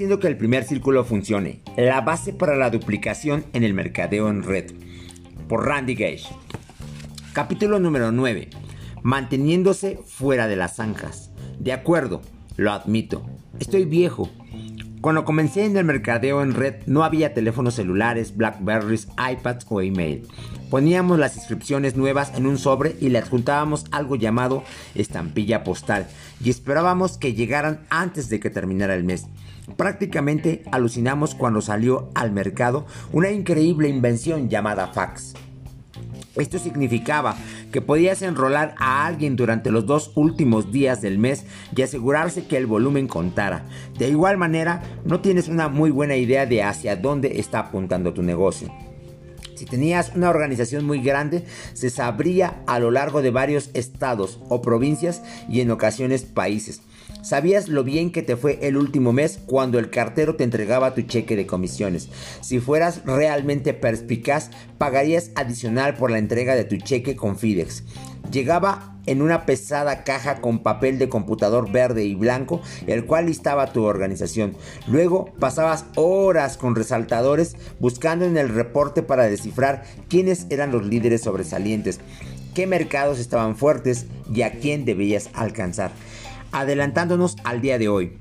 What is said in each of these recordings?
haciendo que el primer círculo funcione. La base para la duplicación en el mercadeo en red. Por Randy Gage. Capítulo número 9. Manteniéndose fuera de las zanjas. De acuerdo, lo admito. Estoy viejo. Cuando comencé en el mercadeo en red no había teléfonos celulares, Blackberries, iPads o email. Poníamos las inscripciones nuevas en un sobre y le adjuntábamos algo llamado estampilla postal y esperábamos que llegaran antes de que terminara el mes. Prácticamente alucinamos cuando salió al mercado una increíble invención llamada fax. Esto significaba que podías enrolar a alguien durante los dos últimos días del mes y asegurarse que el volumen contara. De igual manera, no tienes una muy buena idea de hacia dónde está apuntando tu negocio. Si tenías una organización muy grande, se sabría a lo largo de varios estados o provincias y en ocasiones países. Sabías lo bien que te fue el último mes cuando el cartero te entregaba tu cheque de comisiones. Si fueras realmente perspicaz, pagarías adicional por la entrega de tu cheque con FIDEX. Llegaba en una pesada caja con papel de computador verde y blanco, el cual listaba tu organización. Luego pasabas horas con resaltadores buscando en el reporte para descifrar quiénes eran los líderes sobresalientes, qué mercados estaban fuertes y a quién debías alcanzar adelantándonos al día de hoy.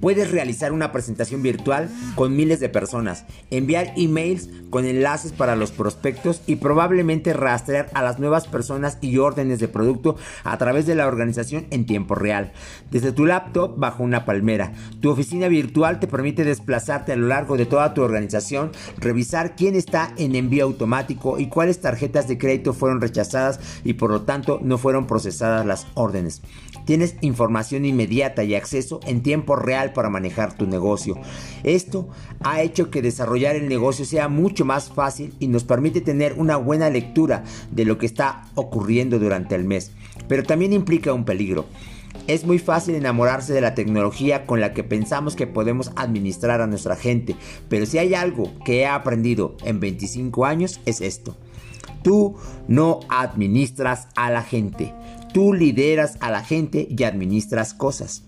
Puedes realizar una presentación virtual con miles de personas, enviar emails con enlaces para los prospectos y probablemente rastrear a las nuevas personas y órdenes de producto a través de la organización en tiempo real. Desde tu laptop bajo una palmera, tu oficina virtual te permite desplazarte a lo largo de toda tu organización, revisar quién está en envío automático y cuáles tarjetas de crédito fueron rechazadas y por lo tanto no fueron procesadas las órdenes. Tienes información inmediata y acceso en tiempo real para manejar tu negocio. Esto ha hecho que desarrollar el negocio sea mucho más fácil y nos permite tener una buena lectura de lo que está ocurriendo durante el mes. Pero también implica un peligro. Es muy fácil enamorarse de la tecnología con la que pensamos que podemos administrar a nuestra gente, pero si hay algo que he aprendido en 25 años es esto. Tú no administras a la gente, Tú lideras a la gente y administras cosas.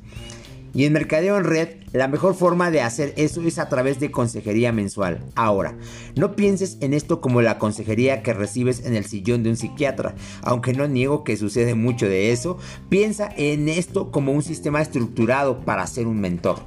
Y en Mercadeo en Red, la mejor forma de hacer eso es a través de consejería mensual. Ahora, no pienses en esto como la consejería que recibes en el sillón de un psiquiatra, aunque no niego que sucede mucho de eso, piensa en esto como un sistema estructurado para ser un mentor.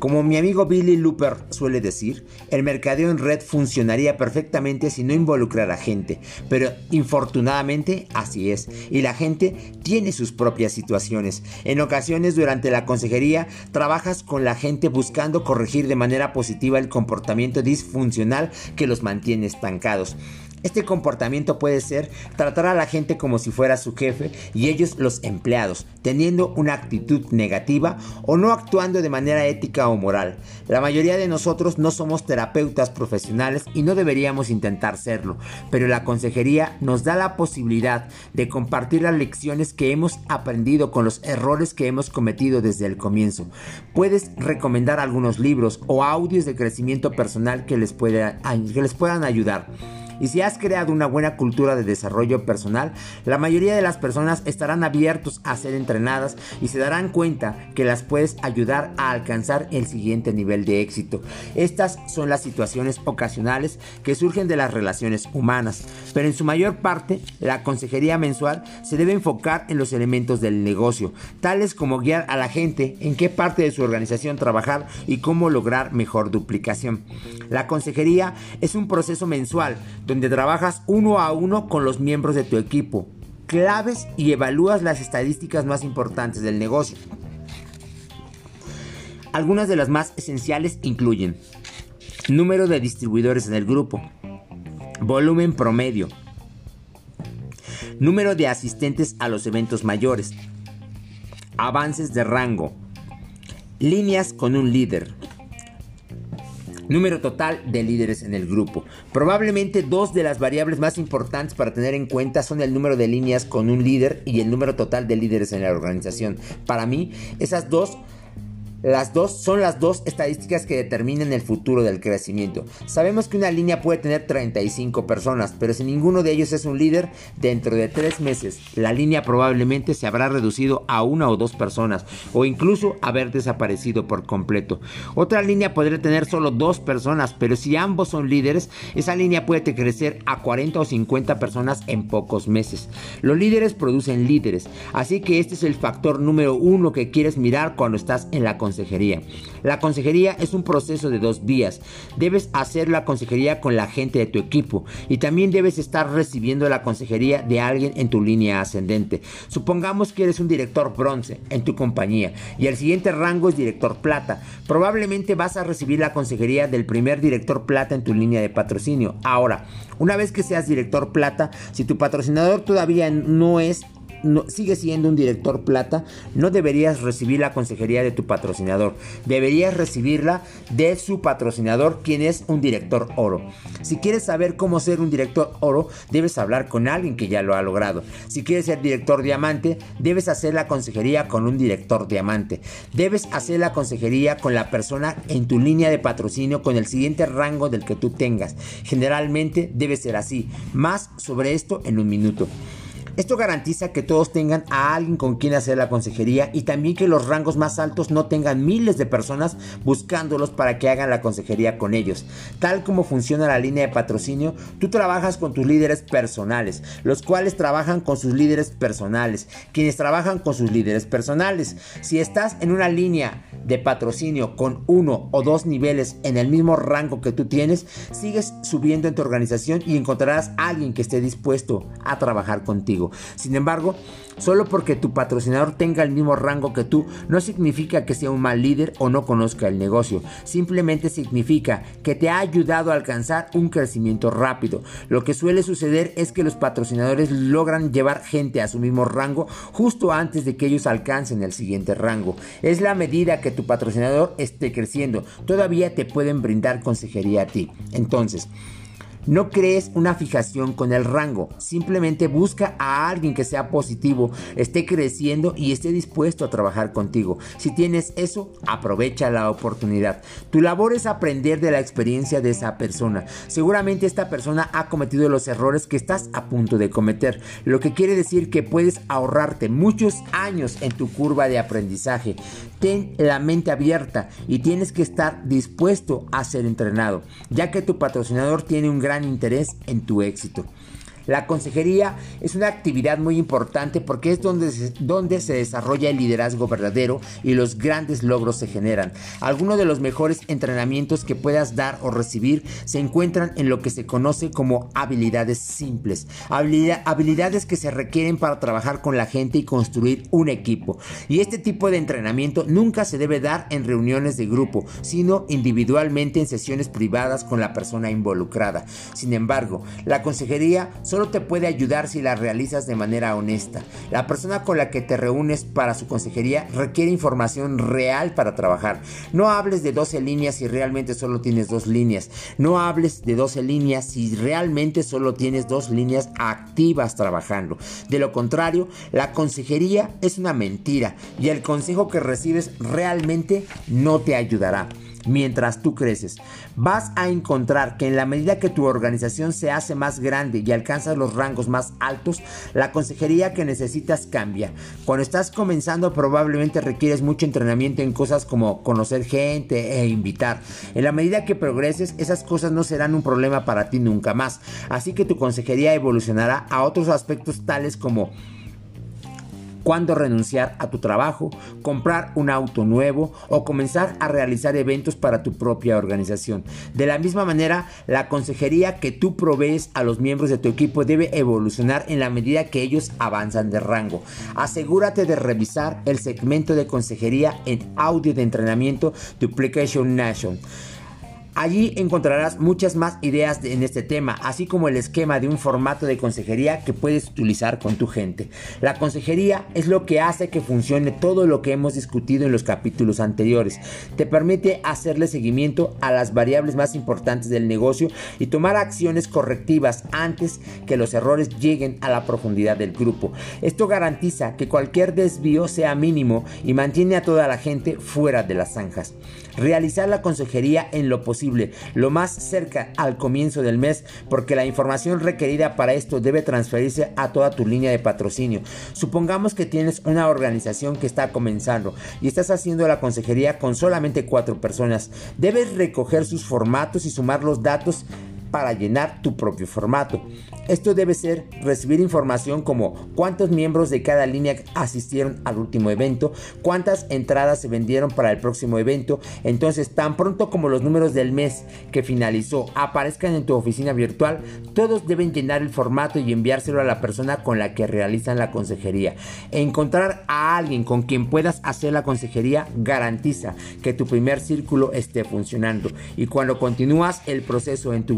Como mi amigo Billy Looper suele decir, el mercadeo en red funcionaría perfectamente si no involucrara gente, pero infortunadamente así es, y la gente tiene sus propias situaciones. En ocasiones durante la consejería trabajas con la gente buscando corregir de manera positiva el comportamiento disfuncional que los mantiene estancados. Este comportamiento puede ser tratar a la gente como si fuera su jefe y ellos los empleados, teniendo una actitud negativa o no actuando de manera ética o moral. La mayoría de nosotros no somos terapeutas profesionales y no deberíamos intentar serlo, pero la consejería nos da la posibilidad de compartir las lecciones que hemos aprendido con los errores que hemos cometido desde el comienzo. Puedes recomendar algunos libros o audios de crecimiento personal que les, que les puedan ayudar. Y si has creado una buena cultura de desarrollo personal, la mayoría de las personas estarán abiertos a ser entrenadas y se darán cuenta que las puedes ayudar a alcanzar el siguiente nivel de éxito. Estas son las situaciones ocasionales que surgen de las relaciones humanas, pero en su mayor parte la consejería mensual se debe enfocar en los elementos del negocio, tales como guiar a la gente en qué parte de su organización trabajar y cómo lograr mejor duplicación. La consejería es un proceso mensual donde trabajas uno a uno con los miembros de tu equipo, claves y evalúas las estadísticas más importantes del negocio. Algunas de las más esenciales incluyen número de distribuidores en el grupo, volumen promedio, número de asistentes a los eventos mayores, avances de rango, líneas con un líder, Número total de líderes en el grupo. Probablemente dos de las variables más importantes para tener en cuenta son el número de líneas con un líder y el número total de líderes en la organización. Para mí, esas dos Las dos son las dos estadísticas que determinan el futuro del crecimiento. Sabemos que una línea puede tener 35 personas, pero si ninguno de ellos es un líder, dentro de tres meses la línea probablemente se habrá reducido a una o dos personas o incluso haber desaparecido por completo. Otra línea podría tener solo dos personas, pero si ambos son líderes, esa línea puede crecer a 40 o 50 personas en pocos meses. Los líderes producen líderes, así que este es el factor número uno que quieres mirar cuando estás en la La consejería es un proceso de dos vías. Debes hacer la consejería con la gente de tu equipo y también debes estar recibiendo la consejería de alguien en tu línea ascendente. Supongamos que eres un director bronce en tu compañía y el siguiente rango es director plata. Probablemente vas a recibir la consejería del primer director plata en tu línea de patrocinio. Ahora, una vez que seas director plata, si tu patrocinador todavía no es sigue siendo un director plata, no deberías recibir la consejería de tu patrocinador. Deberías recibirla de su patrocinador, quien es un director oro. Si quieres saber cómo ser un director oro, debes hablar con alguien que ya lo ha logrado. Si quieres ser director diamante, debes hacer la consejería con un director diamante. Debes hacer la consejería con la persona en tu línea de patrocinio con el siguiente rango del que tú tengas. Generalmente debe ser así. Más sobre esto en un minuto. Esto garantiza que todos tengan a alguien con quien hacer la consejería y también que los rangos más altos no tengan miles de personas buscándolos para que hagan la consejería con ellos. Tal como funciona la línea de patrocinio, tú trabajas con tus líderes personales, los cuales trabajan con sus líderes personales, quienes trabajan con sus líderes personales. Si estás en una línea de patrocinio con uno o dos niveles en el mismo rango que tú tienes, sigues subiendo en tu organización y encontrarás a alguien que esté dispuesto a trabajar contigo. Sin embargo, solo porque tu patrocinador tenga el mismo rango que tú, no significa que sea un mal líder o no conozca el negocio. Simplemente significa que te ha ayudado a alcanzar un crecimiento rápido. Lo que suele suceder es que los patrocinadores logran llevar gente a su mismo rango justo antes de que ellos alcancen el siguiente rango. Es la medida que tu patrocinador esté creciendo, todavía te pueden brindar consejería a ti. Entonces, no crees una fijación con el rango, simplemente busca a alguien que sea positivo, esté creciendo y esté dispuesto a trabajar contigo. Si tienes eso, aprovecha la oportunidad. Tu labor es aprender de la experiencia de esa persona. Seguramente esta persona ha cometido los errores que estás a punto de cometer, lo que quiere decir que puedes ahorrarte muchos años en tu curva de aprendizaje. Ten la mente abierta y tienes que estar dispuesto a ser entrenado, ya que tu patrocinador tiene un gran gran interés en tu éxito. La consejería es una actividad muy importante porque es donde se, donde se desarrolla el liderazgo verdadero y los grandes logros se generan. Algunos de los mejores entrenamientos que puedas dar o recibir se encuentran en lo que se conoce como habilidades simples. habilidades que se requieren para trabajar con la gente y construir un equipo. Y este tipo de entrenamiento nunca se debe dar en reuniones de grupo, sino individualmente en sesiones privadas con la persona involucrada. Sin embargo, la consejería solo te puede ayudar si la realizas de manera honesta. La persona con la que te reúnes para su consejería requiere información real para trabajar. No hables de 12 líneas si realmente solo tienes dos líneas. No hables de 12 líneas si realmente solo tienes dos líneas activas trabajando. De lo contrario, la consejería es una mentira y el consejo que recibes realmente no te ayudará mientras tú creces. Vas a encontrar que en la medida que tu organización se hace más grande y alcanzas los rangos más altos, la consejería que necesitas cambia. Cuando estás comenzando probablemente requieres mucho entrenamiento en cosas como conocer gente e invitar. En la medida que progreses, esas cosas no serán un problema para ti nunca más. Así que tu consejería evolucionará a otros aspectos tales como cuándo renunciar a tu trabajo, comprar un auto nuevo o comenzar a realizar eventos para tu propia organización. De la misma manera, la consejería que tú provees a los miembros de tu equipo debe evolucionar en la medida que ellos avanzan de rango. Asegúrate de revisar el segmento de consejería en audio de entrenamiento Duplication Nation Allí encontrarás muchas más ideas en este tema, así como el esquema de un formato de consejería que puedes utilizar con tu gente. La consejería es lo que hace que funcione todo lo que hemos discutido en los capítulos anteriores. Te permite hacerle seguimiento a las variables más importantes del negocio y tomar acciones correctivas antes que los errores lleguen a la profundidad del grupo. Esto garantiza que cualquier desvío sea mínimo y mantiene a toda la gente fuera de las zanjas. Realizar la consejería en lo posible, lo más cerca al comienzo del mes, porque la información requerida para esto debe transferirse a toda tu línea de patrocinio. Supongamos que tienes una organización que está comenzando y estás haciendo la consejería con solamente cuatro personas. Debes recoger sus formatos y sumar los datos para llenar tu propio formato. Esto debe ser recibir información como cuántos miembros de cada línea asistieron al último evento, cuántas entradas se vendieron para el próximo evento. Entonces, tan pronto como los números del mes que finalizó aparezcan en tu oficina virtual, todos deben llenar el formato y enviárselo a la persona con la que realizan la consejería. Encontrar a alguien con quien puedas hacer la consejería garantiza que tu primer círculo esté funcionando y cuando continúas el proceso en tu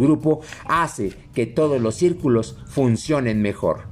hace que todos los círculos funcionen mejor.